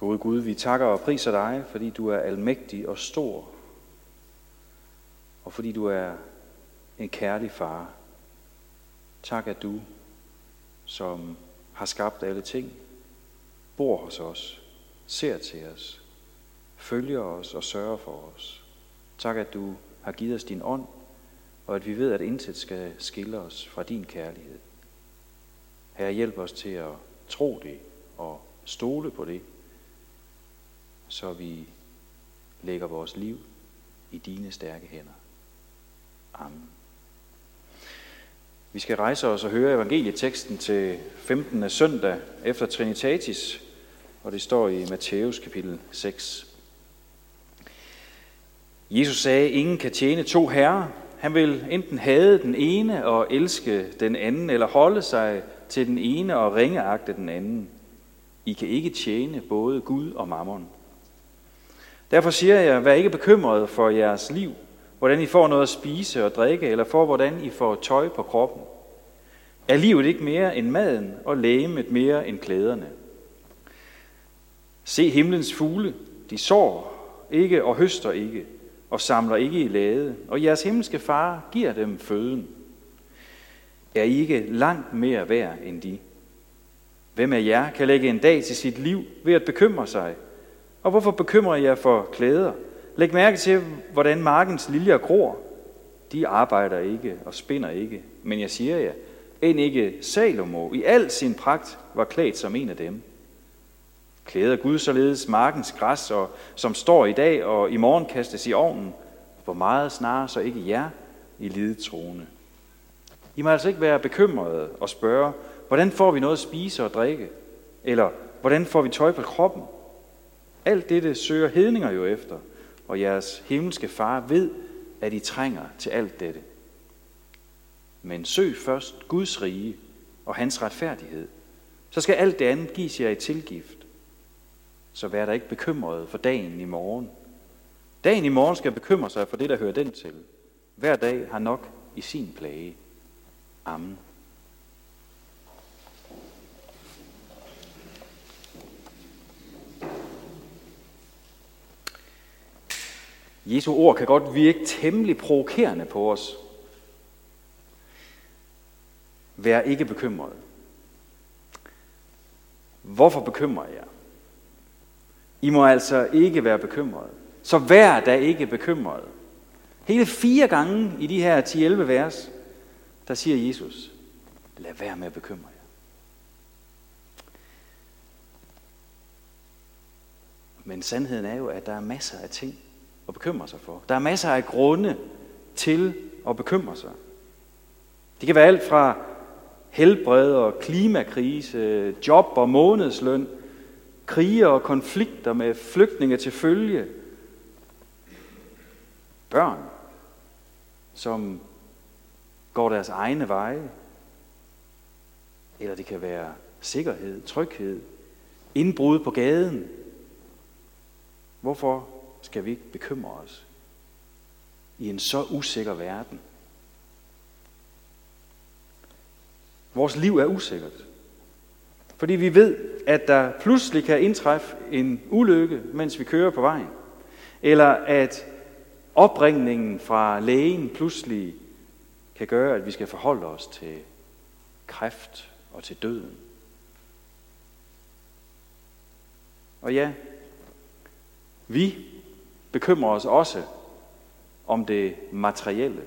Gode Gud, vi takker og priser dig, fordi du er almægtig og stor, og fordi du er en kærlig far. Tak, at du, som har skabt alle ting, bor hos os, ser til os, følger os og sørger for os. Tak, at du har givet os din ånd, og at vi ved, at intet skal skille os fra din kærlighed. Herre, hjælp os til at tro det og stole på det, så vi lægger vores liv i dine stærke hænder. Amen. Vi skal rejse os og høre evangelieteksten til 15. søndag efter Trinitatis, og det står i Matthæus kapitel 6. Jesus sagde, ingen kan tjene to herrer. Han vil enten hade den ene og elske den anden, eller holde sig til den ene og ringeagte den anden. I kan ikke tjene både Gud og mammon. Derfor siger jeg, vær ikke bekymret for jeres liv, hvordan I får noget at spise og drikke, eller for hvordan I får tøj på kroppen. Er livet ikke mere end maden, og lægemet mere end klæderne? Se himlens fugle, de sår ikke og høster ikke, og samler ikke i lade, og jeres himmelske far giver dem føden. Er I ikke langt mere værd end de? Hvem af jer kan lægge en dag til sit liv ved at bekymre sig? Og hvorfor bekymrer jeg for klæder? Læg mærke til, hvordan markens liljer gror. De arbejder ikke og spinder ikke. Men jeg siger jer, end ikke Salomo i al sin pragt var klædt som en af dem. Klæder Gud således markens græs, og, som står i dag og i morgen kastes i ovnen, hvor meget snarere så ikke jer i lidetroende. I må altså ikke være bekymrede og spørge, hvordan får vi noget at spise og drikke? Eller hvordan får vi tøj på kroppen? Alt dette søger hedninger jo efter, og jeres himmelske far ved, at I trænger til alt dette. Men søg først Guds rige og hans retfærdighed, så skal alt det andet gives jer i tilgift. Så vær der ikke bekymret for dagen i morgen. Dagen i morgen skal bekymre sig for det, der hører den til. Hver dag har nok i sin plage. Amen. Jesu ord kan godt virke temmelig provokerende på os. Vær ikke bekymret. Hvorfor bekymrer jeg? I må altså ikke være bekymret. Så vær da ikke bekymret. Hele fire gange i de her 10-11 vers, der siger Jesus, lad være med at bekymre jer. Men sandheden er jo, at der er masser af ting at bekymre sig for. Der er masser af grunde til at bekymre sig. Det kan være alt fra helbred og klimakrise, job og månedsløn, krige og konflikter med flygtninge til følge, børn, som går deres egne veje, eller det kan være sikkerhed, tryghed, indbrud på gaden. Hvorfor skal vi ikke bekymre os i en så usikker verden? Vores liv er usikkert. Fordi vi ved, at der pludselig kan indtræffe en ulykke, mens vi kører på vejen. Eller at opringningen fra lægen pludselig kan gøre, at vi skal forholde os til kræft og til døden. Og ja, vi bekymrer os også om det materielle.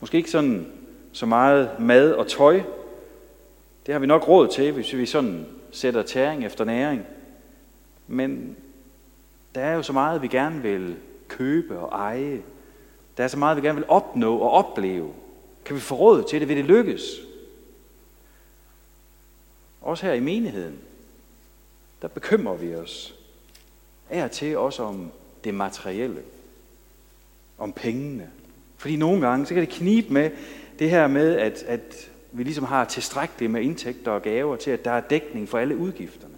Måske ikke sådan så meget mad og tøj. Det har vi nok råd til, hvis vi sådan sætter tæring efter næring. Men der er jo så meget, vi gerne vil købe og eje. Der er så meget, vi gerne vil opnå og opleve. Kan vi få råd til det? Vil det lykkes? Også her i menigheden, der bekymrer vi os af til også om det materielle, om pengene. Fordi nogle gange, så kan det knibe med det her med, at, at vi ligesom har tilstrækkeligt med indtægter og gaver til, at der er dækning for alle udgifterne.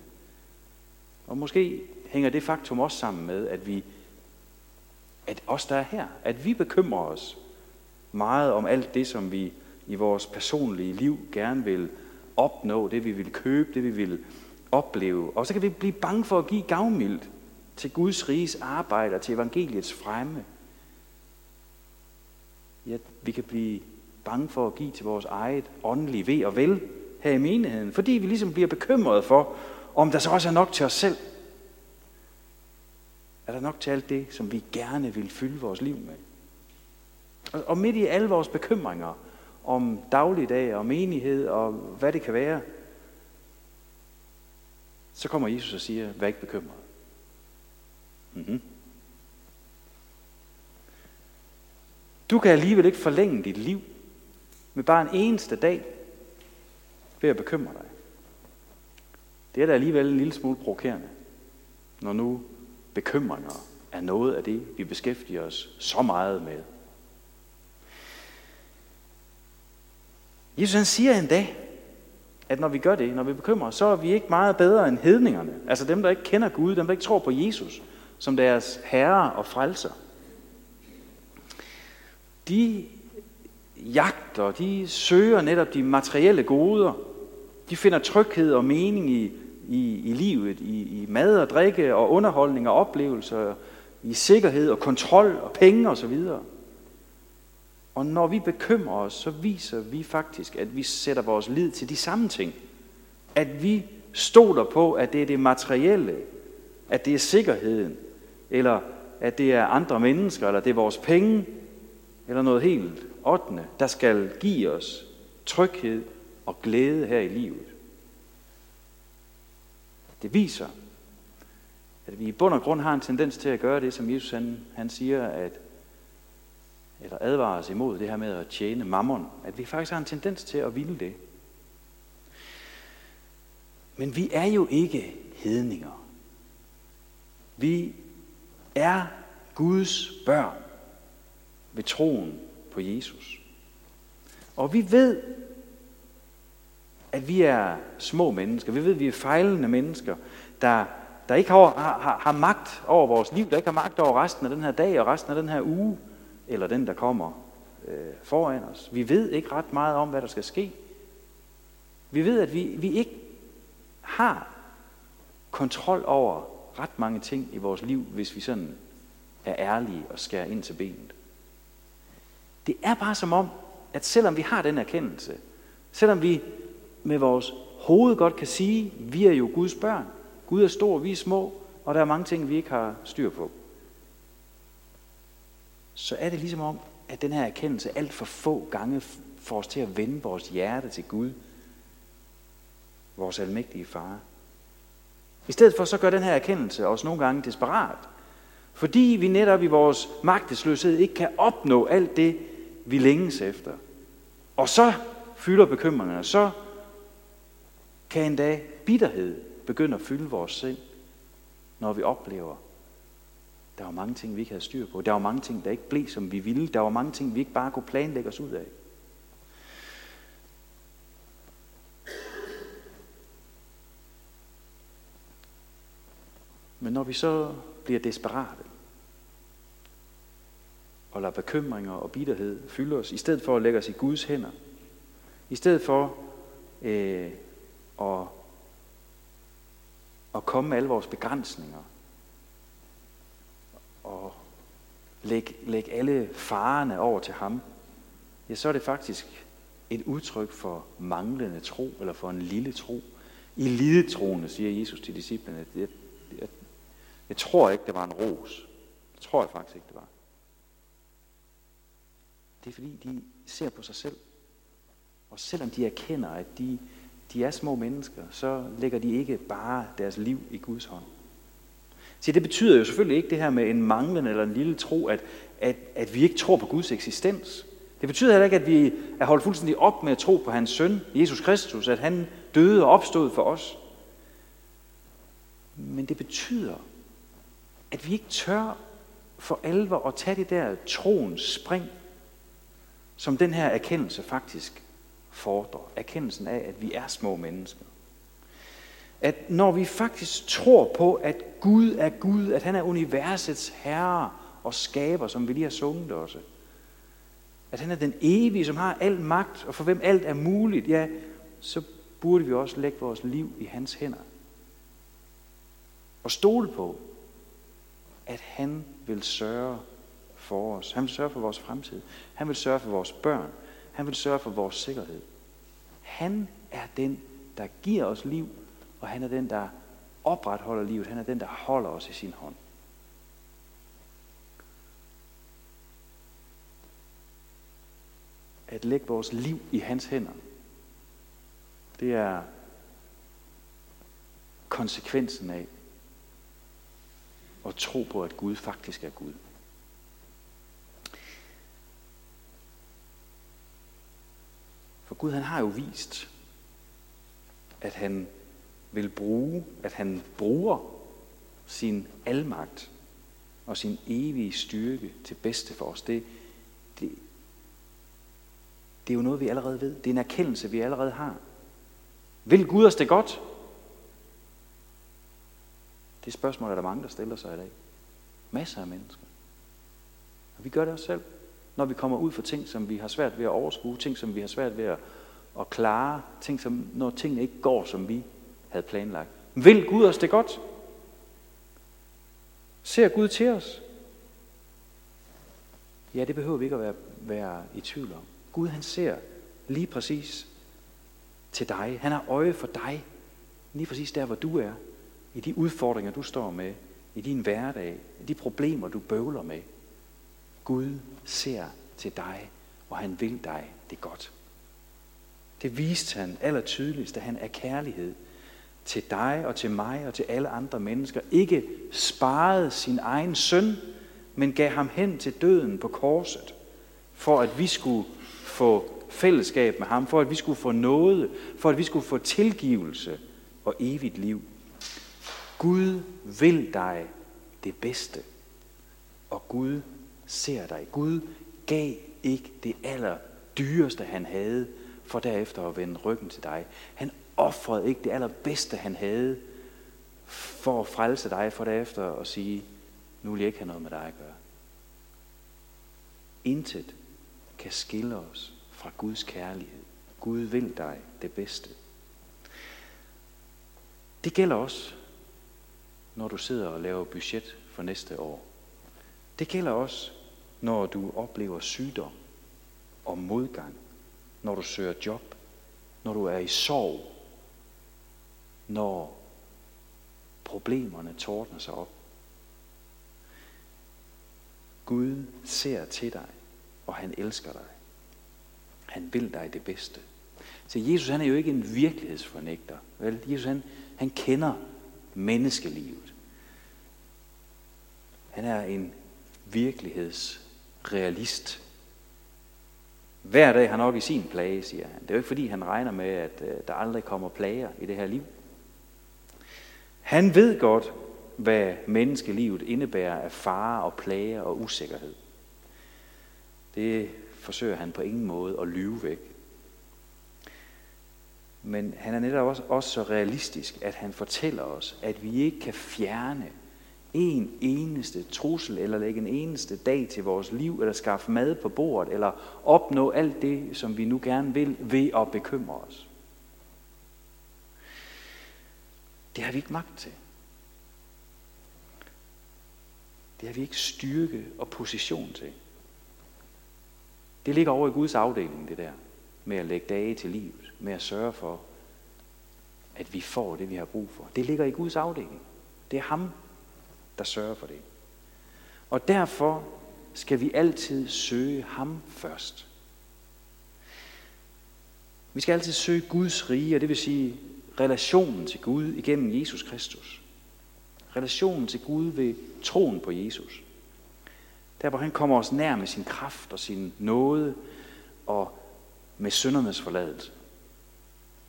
Og måske hænger det faktum også sammen med, at vi, at os der er her, at vi bekymrer os meget om alt det, som vi i vores personlige liv gerne vil opnå, det vi vil købe, det vi vil opleve, og så kan vi blive bange for at give gavmildt til Guds riges arbejde og til evangeliets fremme. Ja, vi kan blive bange for at give til vores eget åndelige ved og vel her i menigheden, fordi vi ligesom bliver bekymrede for, om der så også er nok til os selv. Er der nok til alt det, som vi gerne vil fylde vores liv med? Og midt i alle vores bekymringer om dagligdag og menighed og hvad det kan være, så kommer Jesus og siger, vær ikke bekymret. Mm-hmm. Du kan alligevel ikke forlænge dit liv med bare en eneste dag ved at bekymre dig. Det er da alligevel en lille smule provokerende, når nu bekymringer er noget af det, vi beskæftiger os så meget med. Jesus han siger en dag, at når vi gør det, når vi bekymrer os, så er vi ikke meget bedre end hedningerne. Altså dem, der ikke kender Gud, dem, der ikke tror på Jesus som deres herre og frelser. De jagter, de søger netop de materielle goder. De finder tryghed og mening i, i, i livet, i, i mad og drikke og underholdning og oplevelser, i sikkerhed og kontrol og penge osv. Og, og når vi bekymrer os, så viser vi faktisk, at vi sætter vores lid til de samme ting. At vi stoler på, at det er det materielle, at det er sikkerheden, eller at det er andre mennesker, eller det er vores penge, eller noget helt ottende, der skal give os tryghed og glæde her i livet. Det viser, at vi i bund og grund har en tendens til at gøre det, som Jesus han, han siger, at, eller advarer os imod det her med at tjene mammon, at vi faktisk har en tendens til at ville det. Men vi er jo ikke hedninger. Vi er Guds børn ved troen på Jesus. Og vi ved, at vi er små mennesker. Vi ved, at vi er fejlende mennesker, der, der ikke har, har, har magt over vores liv, der ikke har magt over resten af den her dag og resten af den her uge, eller den, der kommer øh, foran os. Vi ved ikke ret meget om, hvad der skal ske. Vi ved, at vi, vi ikke har kontrol over ret mange ting i vores liv, hvis vi sådan er ærlige og skærer ind til benet. Det er bare som om, at selvom vi har den erkendelse, selvom vi med vores hoved godt kan sige, vi er jo Guds børn, Gud er stor, vi er små, og der er mange ting, vi ikke har styr på, så er det ligesom om, at den her erkendelse alt for få gange får os til at vende vores hjerte til Gud, vores almægtige far. I stedet for så gør den her erkendelse os nogle gange desperat. Fordi vi netop i vores magtesløshed ikke kan opnå alt det, vi længes efter. Og så fylder bekymringerne, så kan endda bitterhed begynde at fylde vores sind, når vi oplever, der var mange ting, vi ikke havde styr på. Der var mange ting, der ikke blev, som vi ville. Der var mange ting, vi ikke bare kunne planlægge os ud af. Men når vi så bliver desperate, og lader bekymringer og bitterhed fylde os, i stedet for at lægge os i Guds hænder, i stedet for øh, at, at komme med alle vores begrænsninger, og lægge, lægge alle farerne over til ham, ja, så er det faktisk et udtryk for manglende tro, eller for en lille tro. I lidetroende, siger Jesus til disciplene, at, jeg, jeg tror ikke, det var en ros. Det tror jeg faktisk ikke, det var. Det er fordi, de ser på sig selv. Og selvom de erkender, at de, de er små mennesker, så lægger de ikke bare deres liv i Guds hånd. Se, det betyder jo selvfølgelig ikke det her med en manglende eller en lille tro, at, at, at vi ikke tror på Guds eksistens. Det betyder heller ikke, at vi er holdt fuldstændig op med at tro på hans søn, Jesus Kristus, at han døde og opstod for os. Men det betyder, at vi ikke tør for alvor at tage det der troens spring, som den her erkendelse faktisk fordrer. Erkendelsen af, at vi er små mennesker. At når vi faktisk tror på, at Gud er Gud, at han er universets herre og skaber, som vi lige har sunget også. At han er den evige, som har al magt, og for hvem alt er muligt, ja, så burde vi også lægge vores liv i hans hænder. og stole på, at han vil sørge for os. Han vil sørge for vores fremtid. Han vil sørge for vores børn. Han vil sørge for vores sikkerhed. Han er den, der giver os liv, og han er den, der opretholder livet. Han er den, der holder os i sin hånd. At lægge vores liv i hans hænder, det er konsekvensen af og tro på, at Gud faktisk er Gud. For Gud han har jo vist, at han vil bruge, at han bruger sin almagt og sin evige styrke til bedste for os. Det, det, det er jo noget, vi allerede ved. Det er en erkendelse, vi allerede har. Vil Gud os det godt? Det spørgsmål er der mange, der stiller sig i dag. Masser af mennesker. Og vi gør det også selv, når vi kommer ud for ting, som vi har svært ved at overskue, ting, som vi har svært ved at, at klare, ting, som, når tingene ikke går, som vi havde planlagt. Vil Gud os det godt? Ser Gud til os? Ja, det behøver vi ikke at være, være i tvivl om. Gud han ser lige præcis til dig. Han har øje for dig, lige præcis der, hvor du er. I de udfordringer, du står med. I din hverdag. I de problemer, du bøvler med. Gud ser til dig, og han vil dig det godt. Det viste han aller tydeligst, da han er kærlighed til dig og til mig og til alle andre mennesker. Ikke sparede sin egen søn, men gav ham hen til døden på korset, for at vi skulle få fællesskab med ham, for at vi skulle få noget, for at vi skulle få tilgivelse og evigt liv. Gud vil dig det bedste, og Gud ser dig. Gud gav ikke det aller dyreste, han havde, for derefter at vende ryggen til dig. Han offrede ikke det allerbedste, han havde, for at frelse dig, for derefter at sige, nu vil jeg ikke have noget med dig at gøre. Intet kan skille os fra Guds kærlighed. Gud vil dig det bedste. Det gælder også, når du sidder og laver budget for næste år. Det gælder også, når du oplever sygdom og modgang, når du søger job, når du er i sorg, når problemerne tordner sig op. Gud ser til dig, og han elsker dig. Han vil dig det bedste. Så Jesus han er jo ikke en virkelighedsfornægter. Vel? Jesus han, han kender menneskelivet. Han er en virkelighedsrealist. Hver dag har nok i sin plage, siger han. Det er jo ikke fordi, han regner med, at øh, der aldrig kommer plager i det her liv. Han ved godt, hvad menneskelivet indebærer af fare og plager og usikkerhed. Det forsøger han på ingen måde at lyve væk. Men han er netop også, også så realistisk, at han fortæller os, at vi ikke kan fjerne en eneste trussel, eller lægge en eneste dag til vores liv, eller skaffe mad på bordet, eller opnå alt det, som vi nu gerne vil, ved at bekymre os. Det har vi ikke magt til. Det har vi ikke styrke og position til. Det ligger over i Guds afdeling, det der, med at lægge dage til livet, med at sørge for, at vi får det, vi har brug for. Det ligger i Guds afdeling. Det er ham, der sørger for det. Og derfor skal vi altid søge ham først. Vi skal altid søge Guds rige, og det vil sige relationen til Gud igennem Jesus Kristus. Relationen til Gud ved troen på Jesus. Der hvor han kommer os nær med sin kraft og sin nåde og med syndernes forladelse.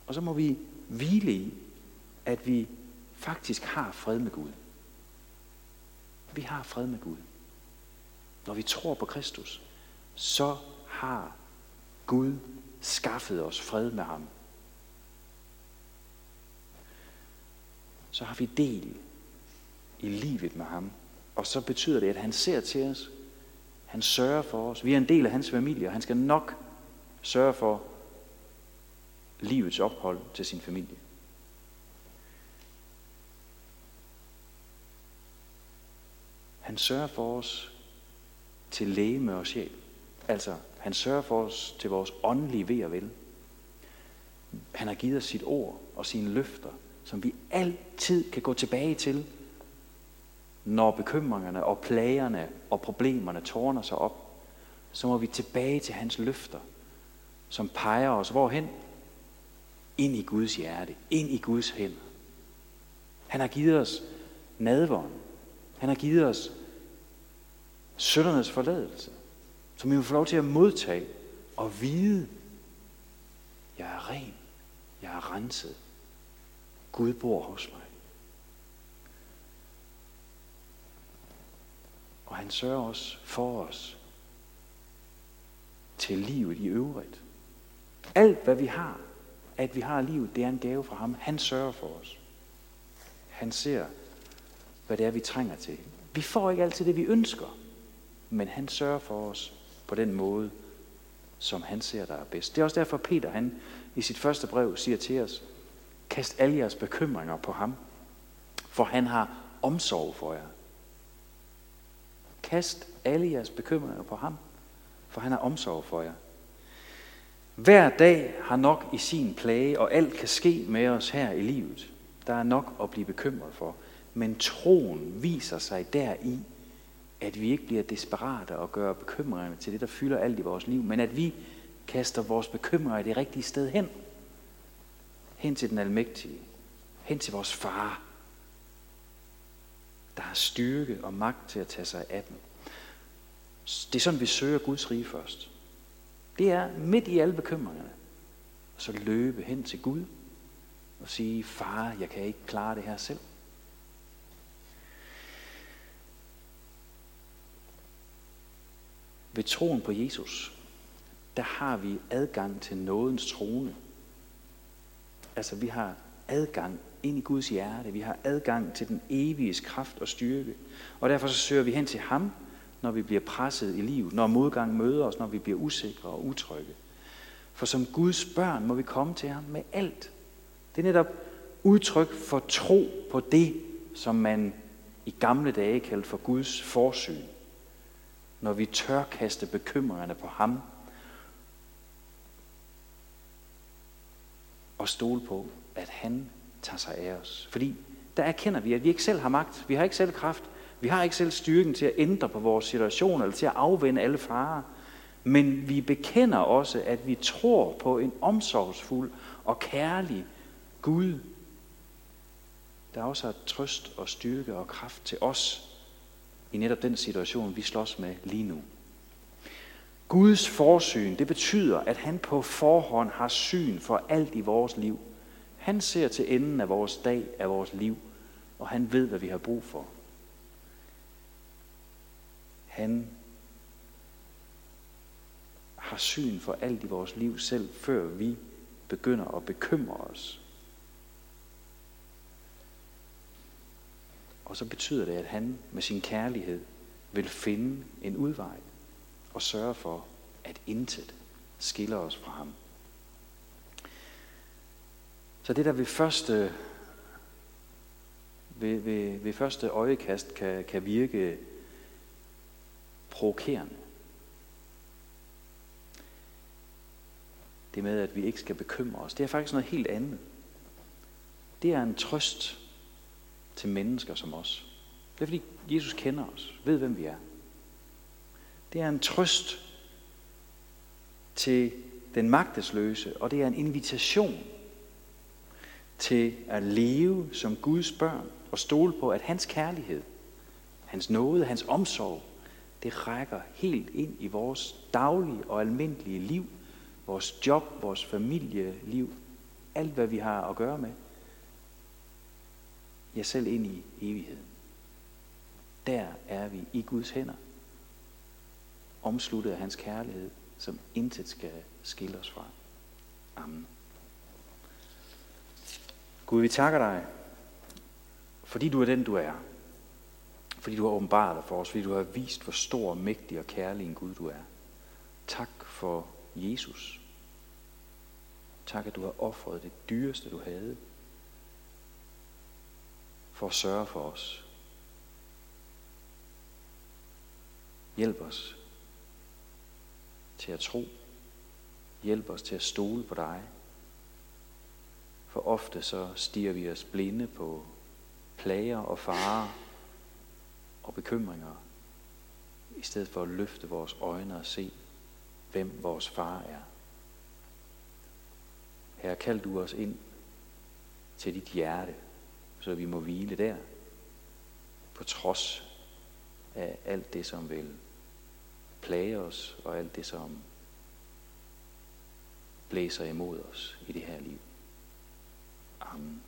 Og så må vi hvile i, at vi faktisk har fred med Gud. Vi har fred med Gud. Når vi tror på Kristus, så har Gud skaffet os fred med ham. Så har vi del i livet med ham. Og så betyder det, at han ser til os, han sørger for os. Vi er en del af hans familie, og han skal nok sørge for livets ophold til sin familie. Han sørger for os til læge og sjæl. Altså, han sørger for os til vores åndelige ved og vel. Han har givet os sit ord og sine løfter, som vi altid kan gå tilbage til, når bekymringerne og plagerne og problemerne tårner sig op. Så må vi tilbage til hans løfter, som peger os hvorhen? Ind i Guds hjerte, ind i Guds hænder. Han har givet os nadvånd. Han har givet os søndernes forladelse, som vi må få lov til at modtage og vide, jeg er ren, jeg er renset. Gud bor hos mig. Og han sørger også for os til livet i øvrigt. Alt hvad vi har, at vi har livet, det er en gave fra ham. Han sørger for os. Han ser, hvad det er, vi trænger til. Vi får ikke altid det, vi ønsker, men han sørger for os på den måde, som han ser, der er bedst. Det er også derfor, Peter han i sit første brev siger til os, kast alle jeres bekymringer på ham, for han har omsorg for jer. Kast alle jeres bekymringer på ham, for han har omsorg for jer. Hver dag har nok i sin plage, og alt kan ske med os her i livet. Der er nok at blive bekymret for. Men troen viser sig deri, at vi ikke bliver desperate og gør bekymringerne til det, der fylder alt i vores liv, men at vi kaster vores bekymringer det rigtige sted hen. Hen til den almægtige. Hen til vores far, der har styrke og magt til at tage sig af dem. Det er sådan, vi søger Guds rige først. Det er midt i alle bekymringerne. Og så løbe hen til Gud og sige, far, jeg kan ikke klare det her selv. Ved troen på Jesus, der har vi adgang til nådens trone. Altså vi har adgang ind i Guds hjerte. Vi har adgang til den evige kraft og styrke. Og derfor så søger vi hen til ham, når vi bliver presset i livet, når modgang møder os, når vi bliver usikre og utrygge. For som Guds børn må vi komme til ham med alt. Det er netop udtryk for tro på det, som man i gamle dage kaldte for Guds forsyn. Når vi tør kaste bekymringerne på ham og stole på, at han tager sig af os. Fordi der erkender vi, at vi ikke selv har magt. Vi har ikke selv kraft. Vi har ikke selv styrken til at ændre på vores situation eller til at afvende alle farer. Men vi bekender også, at vi tror på en omsorgsfuld og kærlig Gud, der også har trøst og styrke og kraft til os i netop den situation, vi slås med lige nu. Guds forsyn, det betyder, at han på forhånd har syn for alt i vores liv. Han ser til enden af vores dag, af vores liv, og han ved, hvad vi har brug for. Han har syn for alt i vores liv selv, før vi begynder at bekymre os. Og så betyder det, at han med sin kærlighed vil finde en udvej og sørge for, at intet skiller os fra ham. Så det, der ved første, ved, ved, ved første øjekast kan, kan virke provokerende, det med, at vi ikke skal bekymre os, det er faktisk noget helt andet. Det er en trøst til mennesker som os. Det er fordi Jesus kender os, ved hvem vi er. Det er en trøst til den magtesløse, og det er en invitation til at leve som Guds børn og stole på, at hans kærlighed, hans nåde, hans omsorg, det rækker helt ind i vores daglige og almindelige liv, vores job, vores familieliv, alt hvad vi har at gøre med. Ja, selv ind i evigheden. Der er vi i Guds hænder, omsluttet af hans kærlighed, som intet skal skille os fra. Amen. Gud, vi takker dig, fordi du er den, du er. Fordi du har åbenbart dig for os, fordi du har vist, hvor stor, mægtig og kærlig en Gud du er. Tak for Jesus. Tak, at du har offret det dyreste, du havde, for at sørge for os. Hjælp os til at tro. Hjælp os til at stole på dig. For ofte så stiger vi os blinde på plager og farer og bekymringer, i stedet for at løfte vores øjne og se, hvem vores far er. Her kald du os ind til dit hjerte, så vi må hvile der, på trods af alt det, som vil plage os, og alt det, som blæser imod os i det her liv. Amen.